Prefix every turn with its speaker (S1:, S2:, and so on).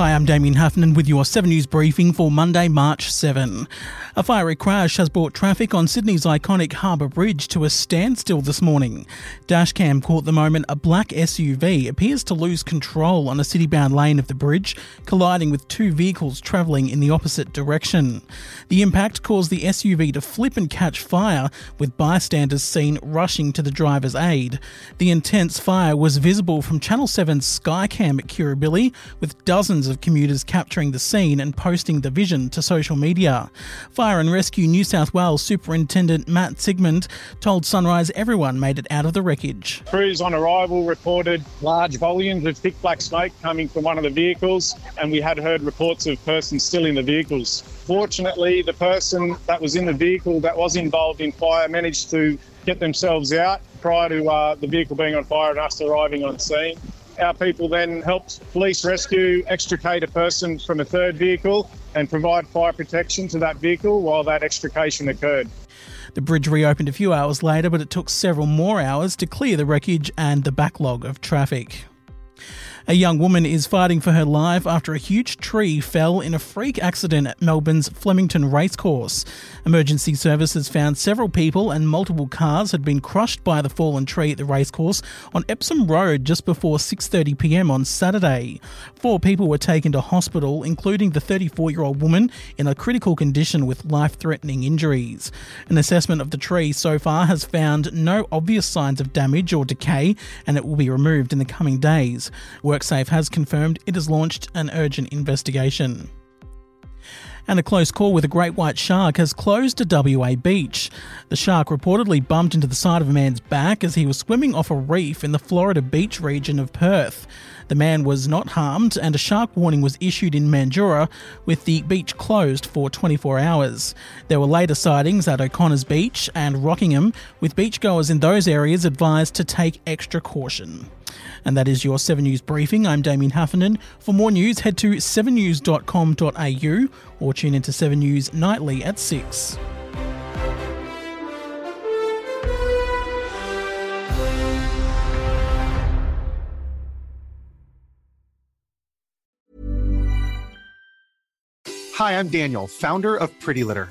S1: Hi, I'm Damien Heffernan with your 7 News briefing for Monday, March 7. A fiery crash has brought traffic on Sydney's iconic Harbour Bridge to a standstill this morning. Dashcam caught the moment a black SUV appears to lose control on a city-bound lane of the bridge, colliding with two vehicles travelling in the opposite direction. The impact caused the SUV to flip and catch fire, with bystanders seen rushing to the driver's aid. The intense fire was visible from Channel 7's Skycam at Kirribilli, with dozens of commuters capturing the scene and posting the vision to social media. Fire and Rescue New South Wales Superintendent Matt Sigmund told Sunrise everyone made it out of the wreckage.
S2: Crews on arrival reported large volumes of thick black smoke coming from one of the vehicles, and we had heard reports of persons still in the vehicles. Fortunately, the person that was in the vehicle that was involved in fire managed to get themselves out prior to uh, the vehicle being on fire and us arriving on scene. Our people then helped police rescue, extricate a person from a third vehicle and provide fire protection to that vehicle while that extrication occurred.
S1: The bridge reopened a few hours later, but it took several more hours to clear the wreckage and the backlog of traffic. A young woman is fighting for her life after a huge tree fell in a freak accident at Melbourne's Flemington Racecourse. Emergency services found several people and multiple cars had been crushed by the fallen tree at the racecourse on Epsom Road just before 6:30 p.m. on Saturday. Four people were taken to hospital, including the 34-year-old woman in a critical condition with life-threatening injuries. An assessment of the tree so far has found no obvious signs of damage or decay, and it will be removed in the coming days. WorkSafe has confirmed it has launched an urgent investigation. And a close call with a great white shark has closed a WA beach. The shark reportedly bumped into the side of a man's back as he was swimming off a reef in the Florida Beach region of Perth. The man was not harmed, and a shark warning was issued in Mandurah, with the beach closed for 24 hours. There were later sightings at O'Connors Beach and Rockingham, with beachgoers in those areas advised to take extra caution. And that is your 7 News briefing. I'm Damien Heffernan. For more news, head to 7news.com.au or tune into 7 News nightly at 6.
S3: Hi, I'm Daniel, founder of Pretty Litter.